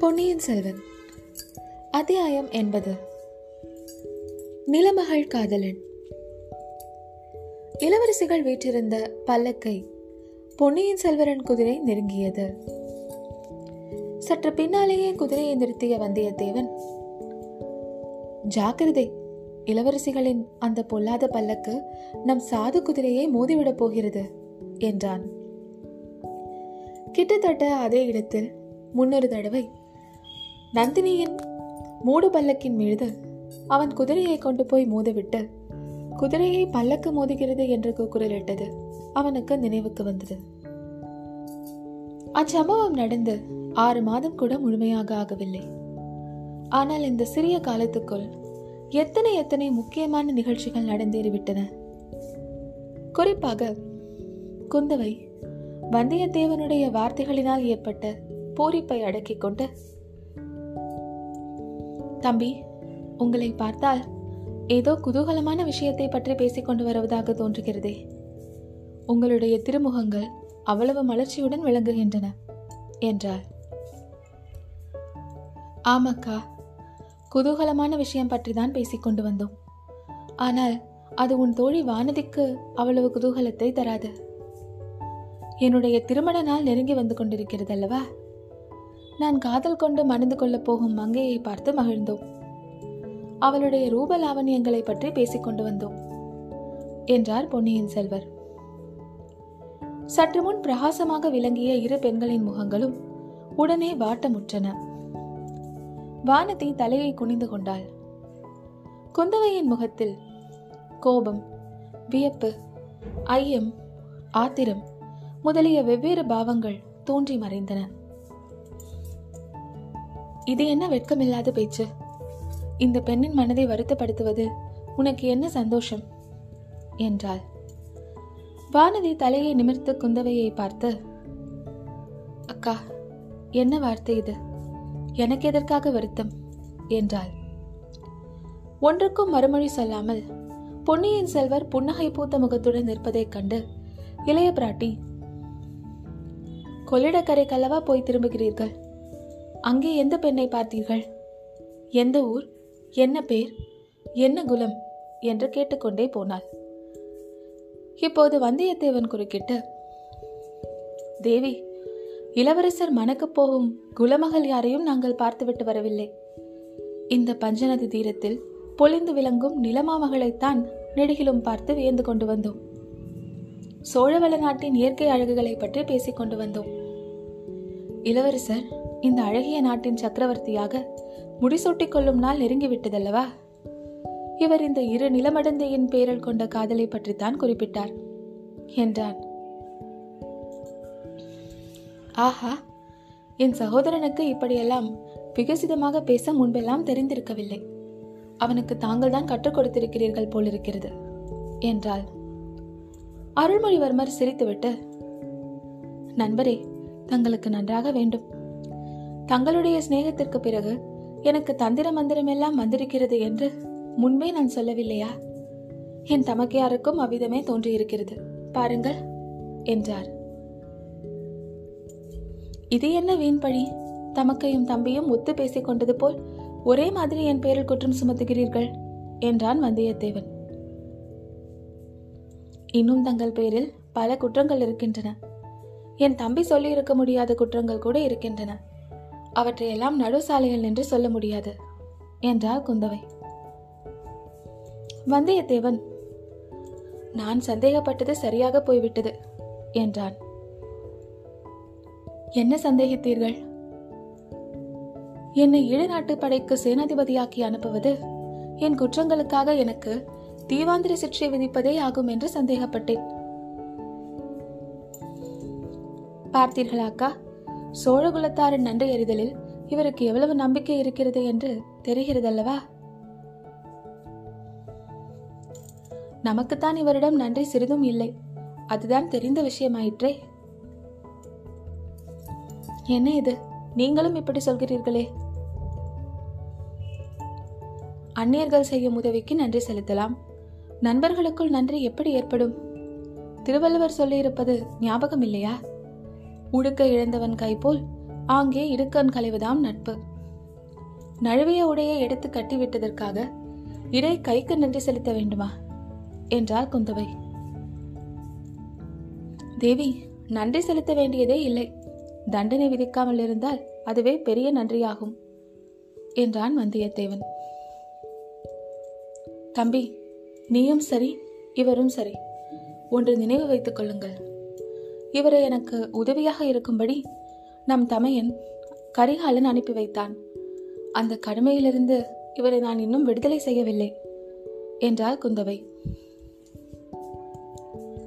பொன்னியின் செல்வன். அத்தியாயம் என்பது. நிலமகள் காதலன். இளவரசிகள் வீற்றிருந்த பல்லக்கை பொன்னியின் செல்வரன் குதிரை நெருங்கியது. சற்று பின்னாலேயே குதிரையை நிறுத்திய வந்தியத்தேவன் ஜாக்கிரதை இளவரசிகளின் அந்த பொல்லாத பல்லக்கு நம் சாது குதிரையை மோதிவிடப் போகிறது என்றான். கிட்டத்தட்ட அதே இடத்தில் முன்னொரு தடவை நந்தினியின் மூடு பல்லக்கின் மீது அவன் குதிரையை கொண்டு போய் மோதுவிட்டு குதிரையை பல்லக்கு மோதுகிறது என்று கூக்குரலிட்டது. அவனுக்கு நினைவுக்கு வந்தது. அச்சம்பவம் நடந்து ஆறு மாதம் கூட முழுமையாக ஆகவில்லை. ஆனால் இந்த சிறிய காலத்துக்குள் எத்தனை எத்தனை முக்கியமான நிகழ்ச்சிகள் நடந்தேறிவிட்டன. குறிப்பாக குந்தவை வந்தியத்தேவனுடைய வார்த்தைகளினால் ஏற்பட்ட பூரிப்பை அடக்கிக் கொண்டு தம்பி உங்களை பார்த்தால் ஏதோ குதூகலமான விஷயத்தை பற்றி பேசிக்கொண்டு வருவதாக தோன்றுகிறதே. உங்களுடைய திருமுகங்கள் அவ்வளவு மலர்ச்சியுடன் விளங்குகின்றன என்றார் ஆமாக்கா குதூகலமான விஷயம் பற்றி தான் பேசிக் கொண்டு வந்தோம். ஆனால் அது உன் தோழி வானதிக்கு அவ்வளவு குதூகலத்தை தராது. என்னுடைய திருமண நாள் நெருங்கி வந்து கொண்டிருக்கிறது அல்லவா நான் காதல் கொண்டு மணந்து கொள்ளப் போகும் மங்கையை பார்த்து மகிழ்ந்தோம். அவளுடைய ரூப லாவண்யங்களை பற்றி பேசிக் கொண்டு வந்தோம் என்றார் பொன்னியின் செல்வர். சற்று முன் பிரகாசமாக விளங்கிய இரு பெண்களின் முகங்களும் உடனே வாட்டமுற்றன. வானதி தலையை குனிந்து கொண்டாள். குந்தவையின் முகத்தில் கோபம் வியப்பு ஐயம் ஆத்திரம் முதலிய வெவ்வேறு பாவங்கள் தோன்றி மறைந்தன. இது என்ன வெட்கமில்லாத பேச்சு? இந்த பெண்ணின் மனதை வருத்தப்படுத்துவது உனக்கு என்ன சந்தோஷம்? என்றாள். வானதி தலையை நிமிர்த்த குந்தவையை பார்த்து அக்கா என்ன வார்த்தை இது? எனக்கு எதற்காக வருத்தம்? என்றாள். ஒன்றுக்கும் மறுமொழி சொல்லாமல் பொன்னியின் செல்வர் புன்னகை பூத்த முகத்துடன் நிற்பதைக் கண்டு இளைய பிராட்டி கொள்ளிடக்கரைக்கல்லவா போய் திரும்புகிறீர்கள்? அங்கே எந்த பெண்ணை பார்த்தீர்கள்? எந்த ஊர்? என்ன பேர்? என்ன குலம்? என்று கேட்டுக்கொண்டே போனாள். இப்போது வந்தியத்தேவன் குறுக்கிட்டு தேவி இளவரசர் மணக்கப் போகும் குலமகள் யாரையும் நாங்கள் பார்த்துவிட்டு வரவில்லை. இந்த பஞ்சநதி தீரத்தில் பொழிந்து விளங்கும் நிலமாமகளைத்தான் நெடுகிலும் பார்த்து வியந்து கொண்டு வந்தோம். சோழவள நாட்டின் இயற்கை அழகுகளை பற்றி பேசிக் கொண்டு வந்தோம். இளவரசர் இந்த அழகிய நாட்டின் சக்கரவர்த்தியாக முடிசூட்டிக் கொள்ளும் நாள் நெருங்கிவிட்டதல்லவா? இவர் இந்த இரு நிலமடந்தையின் பேரல் கொண்ட காதலை பற்றித்தான் குறிப்பிட்டார் என்றான். ஆஹா என் சகோதரனுக்கு இப்படியெல்லாம் விகசிதமாக பேச முன்பெல்லாம் தெரிந்திருக்கவில்லை. அவனுக்கு தாங்கள் தான் கற்றுக் கொடுத்திருக்கிறீர்கள் போலிருக்கிறது என்றாள். அருள்மொழிவர்மர் சிரித்துவிட்டு நண்பரே தங்களுக்கு நன்றாக வேண்டும். தங்களுடைய சிநேகத்திற்கு பிறகு எனக்கு தந்திர மந்திரம் எல்லாம் வந்திருக்கிறது என்று முன்பே நான் சொல்லவில்லையா? என் தமக்கையாருக்கும் அவ்விதமே தோன்றியிருக்கிறது. பாருங்கள் என்றார். இது என்ன வீண் பழி தமக்கையும் தம்பியும் ஒத்து பேசிக் கொண்டது போல் ஒரே மாதிரி என் பேரில் குற்றம் சுமத்துகிறீர்கள் என்றான் வந்தியத்தேவன். இன்னும் தங்கள் பேரில் பல குற்றங்கள் இருக்கின்றன. என் தம்பி சொல்லியிருக்க முடியாத குற்றங்கள் கூட இருக்கின்றன. அவற்றையெல்லாம் நடு சாலைகள் என்று சொல்ல முடியாது என்றார் குந்தவை. வந்தியத்தேவன் நான் சந்தேகப்பட்டது சரியாக போய்விட்டது என்றான். என்ன சந்தேகித்தீர்கள்? என்னை ஈழநாட்டு படைக்கு சேனாதிபதியாக்கி அனுப்புவது என் குற்றங்களுக்காக எனக்கு தீவாந்திர சிற்றை விதிப்பதே ஆகும் என்று சந்தேகப்பட்டேன். பார்த்தீர்களா அக்கா சோழகுலத்தாரின் நன்றி எறிதலில் இவருக்கு எவ்வளவு நம்பிக்கை இருக்கிறது என்று தெரிகிறதல்லவா? நமக்குத்தான் இவரிடம் நன்றி சிறிதும் இல்லை. அதுதான் தெரிந்த விஷயமாயிற்றே. என்ன இது? நீங்களும் இப்படி சொல்கிறீர்களே? அந்நியர்கள் செய்யும் உதவிக்கு நன்றி செலுத்தலாம். நண்பர்களுக்குள் நன்றி எப்படி ஏற்படும்? திருவள்ளுவர் சொல்லியிருப்பது ஞாபகம் இல்லையா உடுக்க இழந்தவன் கைபோல் ஆங்கே இடுக்கண் களைவுதாம் நட்பு. நழுவிய உடையை எடுத்து கட்டிவிட்டதற்காக இடை கைக்கு நன்றி செலுத்த வேண்டுமா? என்றார் குந்தவை. தேவி நன்றி செலுத்த வேண்டியதே இல்லை. தண்டனை விதிக்காமல் இருந்தால் அதுவே பெரிய நன்றியாகும் என்றான் வந்தியத்தேவன். தம்பி நீயும் சரி இவரும் சரி. ஒன்று நினைவு வைத்துக் கொள்ளுங்கள். இவரை எனக்கு உதவியாக இருக்கும்படி நம் தமையன் கரிகாலன் அனுப்பி வைத்தான். அந்த கடுமையிலிருந்து இவரை நான் இன்னும் விடுதலை செய்யவில்லை என்றார் குந்தவை.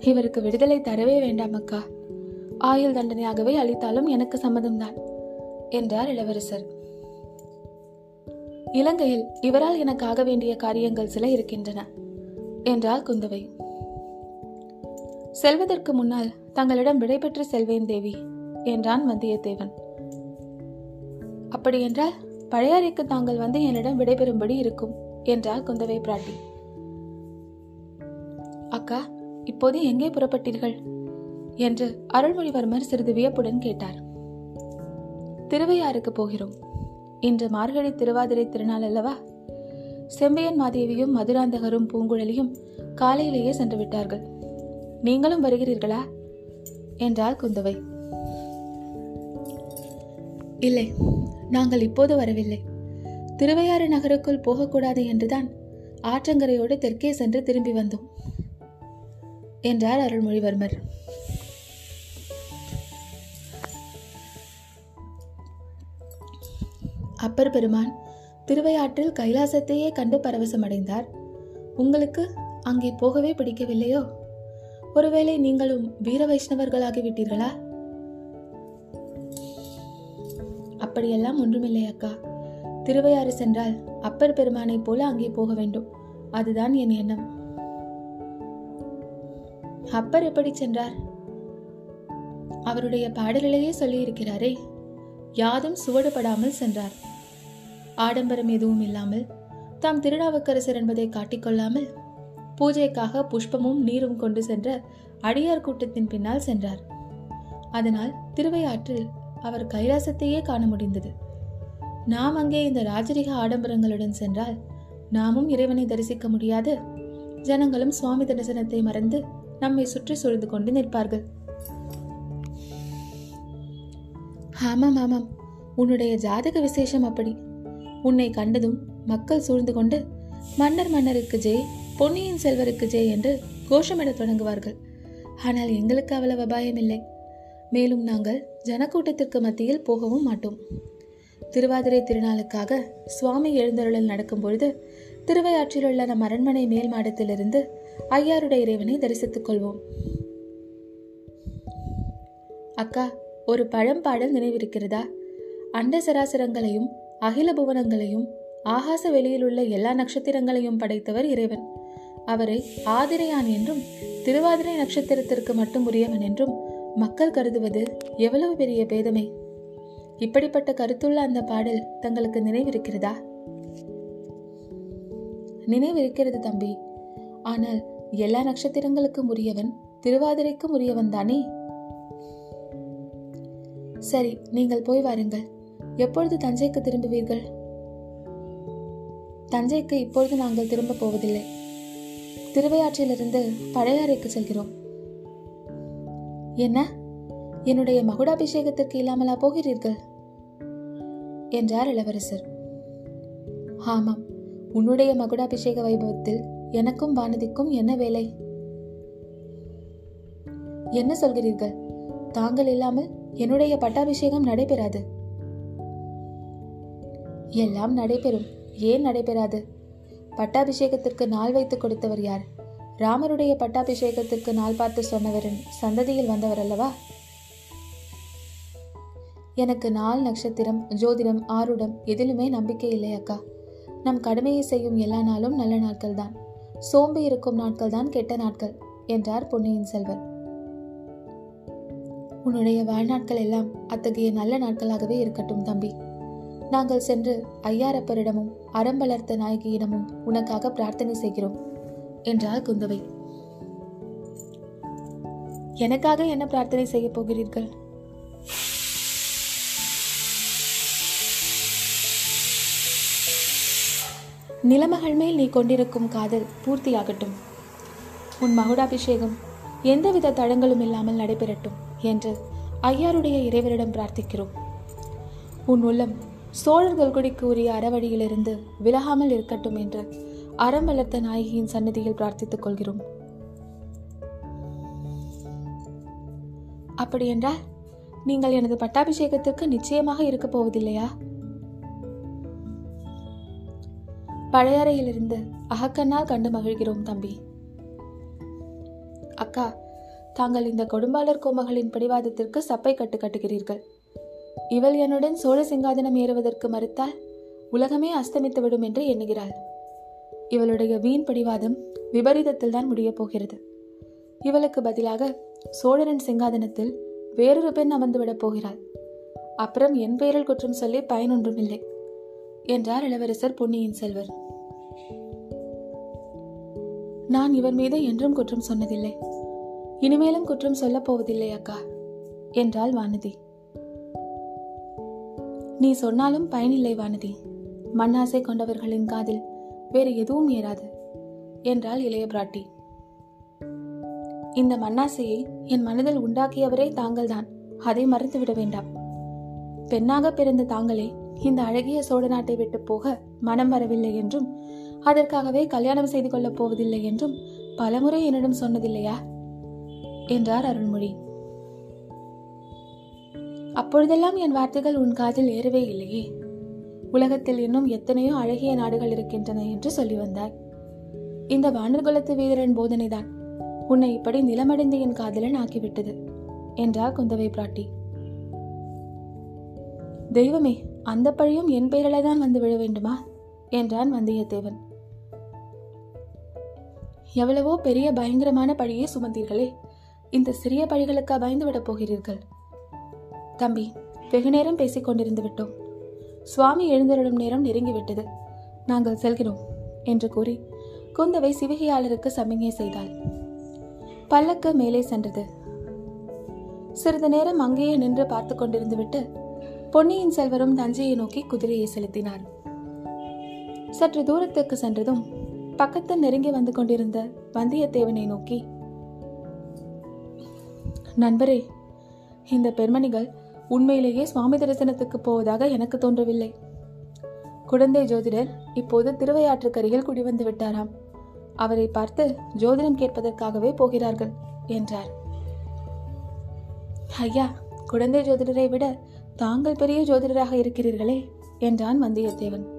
இவருக்கு விடுதலை தரவே வேண்டாம் அக்கா. ஆயுள் தண்டனையாகவே அளித்தாலும் எனக்கு சம்மதம்தான் என்றார் இளவரசர். இலங்கையில் இவரால் எனக்கு ஆக வேண்டிய காரியங்கள் சில இருக்கின்றன என்றார் குந்தவை. செல்வதற்கு முன்னால் தங்களிடம் விடைபெற்று செல்வேன் தேவி என்றான் வந்தியத்தேவன். அப்படியென்றால் பழையாறைக்கு தாங்கள் வந்து என்னிடம் விடைபெறும்படி இருக்கும் என்றார் குந்தவை பிராட்டி. அக்கா இப்போது எங்கே புறப்பட்டீர்கள்? என்று அருள்மொழிவர்மர் சிறிது வியப்புடன் கேட்டார். திருவையாறுக்கு போகிறோம். இன்று மார்கழி திருவாதிரை திருநாள் அல்லவா? செம்பையன் மாதேவியும் மதுராந்தகரும் பூங்குழலியும் காலையிலேயே சென்று விட்டார்கள். நீங்களும் வருகிறீர்களா? என்றார் குந்தவை. இல்லை நாங்கள் இப்போது வரவில்லை. திருவையாறு நகருக்குள் போகக்கூடாது என்றுதான் ஆற்றங்கரையோடு தெற்கே சென்று திரும்பி வந்தோம் என்றார் அருள்மொழிவர்மர். அப்பர் பெருமான் திருவையாற்றில் கைலாசத்தையே கண்டு பரவசமடைந்தார். உங்களுக்கு அங்கே போகவே பிடிக்கவில்லையோ? ஒருவேளை நீங்களும் வீர வைஷ்ணவர்களாகிவிட்டீர்களா? அப்படியெல்லாம் ஒன்றுமில்லை அக்கா. திருவையாறு சென்றால் அப்பர் பெருமானைப் போல அங்கே போக வேண்டும். அதுதான் என் எண்ணம். அப்பர் எப்படி சென்றார்? அவருடைய பாடலிலேயே சொல்லியிருக்கிறாரே யாதும் சுவடுபடாமல் சென்றார். ஆடம்பரம் எதுவும் இல்லாமல் தாம் திருநாவுக்கரசர் என்பதை காட்டிக்கொள்ளாமல் பூஜைக்காக புஷ்பமும் நீரும் கொண்டு சென்ற அடியார் கூட்டத்தின் பின்னால் சென்றார். அதனால் திருவையாற்றில் அவர் கைலாசத்தையே காண முடிந்தது. நாம் அங்கே இந்த ராஜரிக ஆடம்பரங்களுடன் சென்றால் நாமும் இறைவனை தரிசிக்க முடியாது. ஜனங்களும் சுவாமி தரிசனத்தை மறந்து நம்மை சுற்றி சுழிந்து கொண்டு நிற்பார்கள். ஆமாம் ஆமாம். உன்னுடைய ஜாதக விசேஷம் அப்படி. உன்னை கண்டதும் மக்கள் சூழ்ந்து கொண்டு மன்னர் மன்னருக்கு ஜெய் பொன்னியின் செல்வருக்கு ஜெய் என்று கோஷமிடத் தொடங்குவார்கள். ஆனால் எங்களுக்கு அவ்வளவு அபாயம் இல்லை மேலும் நாங்கள் ஜனக்கூட்டத்திற்கு மத்தியில் போகவும் மாட்டோம். திருவாதிரை திருநாளுக்காக சுவாமி எழுந்தருளல் நடக்கும் பொழுது திருவையாற்றில் உள்ள நம் அரண்மனை மேல் மாடத்திலிருந்து ஐயாருடைய இறைவனை தரிசித்துக் கொள்வோம். அக்கா ஒரு பழம்பாடல் நினைவிருக்கிறதா? அண்ட சராசரங்களையும் அகில புவனங்களையும் ஆகாச வெளியில் உள்ள எல்லா நட்சத்திரங்களையும் படைத்தவர் இறைவன். அவரை ஆதிரையான் என்றும் திருவாதிரை நட்சத்திரத்திற்கு மட்டும் உரியவன் என்றும் மக்கள் கருதுவது எவ்வளவு பெரிய பேதமை? இப்படிப்பட்ட கருத்துள்ள அந்த பாடல் தங்களுக்கு நினைவிருக்கிறதா? நினைவிருக்கிறது தம்பி. ஆனால் எல்லா நட்சத்திரங்களுக்கும் உரியவன் திருவாதிரைக்கும் உரியவன் தானே? சரி நீங்கள் போய் வாருங்கள். எப்பொழுது தஞ்சைக்கு திரும்புவீர்கள்? தஞ்சைக்கு இப்பொழுது நாங்கள் திரும்ப போவதில்லை. திருவையாற்றிலிருந்து பழையாறைக்கு செல்கிறோம். என்ன? என்னுடைய மகுடாபிஷேகத்திற்கு இல்லாமலா போகிறீர்கள்? என்றார் இளவரசர். ஆமாம் உன்னுடைய மகுடாபிஷேக வைபவத்தில் எனக்கும் வானதிக்கும் என்ன வேலை? என்ன சொல்கிறீர்கள்? தாங்கள் இல்லாமல் என்னுடைய பட்டாபிஷேகம் நடைபெறாது. எல்லாம் நடைபெறும் ஏன் நடைபெறாது? பட்டாபிஷேகத்திற்கு நாள் வைத்து கொடுத்தவர் யார்? ராமருடைய பட்டாபிஷேகத்திற்கு நாள் பார்த்து சொன்னவரின் சந்ததியில் வந்தவர் அல்லவா எனக்கு நாள் நட்சத்திரம் ஜோதிடம் ஆருடம் எதிலுமே நம்பிக்கை இல்லை அக்கா. நம் கடமையை செய்யும் எல்லா நாளும் நல்ல நாட்கள் தான். சோம்பு இருக்கும் நாட்கள் தான் கெட்ட நாட்கள் என்றார் பொன்னியின் செல்வர் உன்னுடைய வாழ்நாட்கள் எல்லாம் அத்தகைய நல்ல நாட்களாகவே இருக்கட்டும் தம்பி. நாங்கள் சென்று ஐயாரப்பரிடமும் அறம்பளர்த்த நாயகியிடமும் உனக்காக பிரார்த்தனை செய்கிறோம் என்றார் குந்தவை. எனக்காக என்ன பிரார்த்தனை செய்ய போகிறீர்கள்? நிலமகள் மேல் நீ கொண்டிருக்கும் காதல் பூர்த்தியாகட்டும். உன் மகுடாபிஷேகம் எந்தவித தடங்களும் இல்லாமல் நடைபெறட்டும் என்று ஐயாருடைய இறைவரிடம் பிரார்த்திக்கிறோம். உன் உள்ளம் சோழர்கள் குடிக்கு உரிய அறவழியிலிருந்து விலகாமல் இருக்கட்டும் என்று அறம் வளர்த்த நாயகியின் சன்னதியில் பிரார்த்தித்துக் கொள்கிறோம். அப்படியென்றால் நீங்கள் எனது பட்டாபிஷேகத்திற்கு நிச்சயமாக இருக்கப் போவதில்லையா? பழையறையிலிருந்து அகக்கண்ணால் கண்டு மகிழ்கிறோம் தம்பி. அக்கா தாங்கள் இந்த கொடும்பாளர் கோமகளின் பிடிவாதத்திற்கு சப்பை கட்டு கட்டுகிறீர்கள். இவள் என்னுடன் சோழ சிங்காதனம் ஏறுவதற்கு மறுத்தால் உலகமே அஸ்தமித்துவிடும் என்று எண்ணுகிறாள். இவளுடைய வீண் பிடிவாதம் விபரீதத்தில் தான் முடியப் போகிறது. இவளுக்கு பதிலாக சோழரின் சிங்காதனத்தில் வேறொரு பெண் அமர்ந்துவிடப் போகிறாள். அப்புறம் என் பெயரில் குற்றம் சொல்லி பயனொன்றும் இல்லை என்றார் இளவரசர் பொன்னியின் செல்வர். நான் இவர் மீது என்றும் குற்றம் சொன்னதில்லை. இனிமேலும் குற்றம் சொல்லப் போவதில்லை அக்கா என்றாள் வானதி. நீ சொன்னாலும் பயனில்லை வானதி. மண்ணாசை கொண்டவர்களின் காதில் வேறு எதுவும் ஏறாது என்றாள் இளைய பிராட்டி. இந்த மண்ணாசையை என் மனதில் உண்டாக்கியவரே தாங்கள்தான். அதை மறந்துவிட வேண்டாம். பெண்ணாக பிறந்த தாங்களே இந்த அழகிய சோழ நாட்டை விட்டு போக மனம் வரவில்லை என்றும் அதற்காகவே கல்யாணம் செய்து கொள்ளப் போவதில்லை என்றும் பலமுறை என்னிடம் சொன்னதில்லையா? என்றார் அருள்மொழி அப்பொழுதெல்லாம் என் வார்த்தைகள் உன் காதில் ஏறவே இல்லையே. உலகத்தில் இன்னும் எத்தனையோ அழகிய நாடுகள் இருக்கின்றன என்று சொல்லி வந்தாய். இந்த வானர்குலத்து வீரரின் போதனைதான் உன்னை இப்படி நிலமடைந்து என் காதலன் ஆக்கிவிட்டது என்றார் குந்தவை பிராட்டி. தெய்வமே அந்த பழியும் என் பெயரில தான் வந்து விழ வேண்டுமா? என்றான் வந்தியத்தேவன். எவ்வளவோ பெரிய பயங்கரமான பழியை சுமந்தீர்களே இந்த சிறிய பழிகளுக்கா பயந்து விடப் போகிறீர்கள். தம்பி வெகு நேரம் பேசிக் கொண்டிருந்து விட்டோம். சுவாமி எழுந்தருளும் நேரம் நெருங்கிவிட்டது நாங்கள் செல்கிறோம் என்று கூறி குந்தவை சிவிகையாளருக்கு சமிகை செய்தாள். பல்லக்கு மேலே சென்றது. சிறிது நேரம் அங்கேயே நின்று பார்த்து கொண்டிருந்து விட்டு பொன்னியின் செல்வரும் தஞ்சையை நோக்கி குதிரையை செலுத்தினார். சற்று தூரத்துக்கு சென்றதும் பக்கத்தில் நெருங்கி வந்து கொண்டிருந்த வந்தியத்தேவனை நோக்கி நண்பரே இந்த பெண்மணிகள் உண்மையிலேயே சுவாமி தரிசனத்துக்கு போவதாக எனக்கு தோன்றவில்லை. குழந்தை ஜோதிடர் இப்போது திருவையாற்றுக்கரையில் குடிவந்து விட்டாராம். அவரை பார்த்து ஜோதிடம் கேட்பதற்காகவே போகிறார்கள் என்றார். ஐயா குழந்தை ஜோதிடரை விட தாங்கள் பெரிய ஜோதிடராக இருக்கிறீர்களே என்றான் வந்தியத்தேவன்.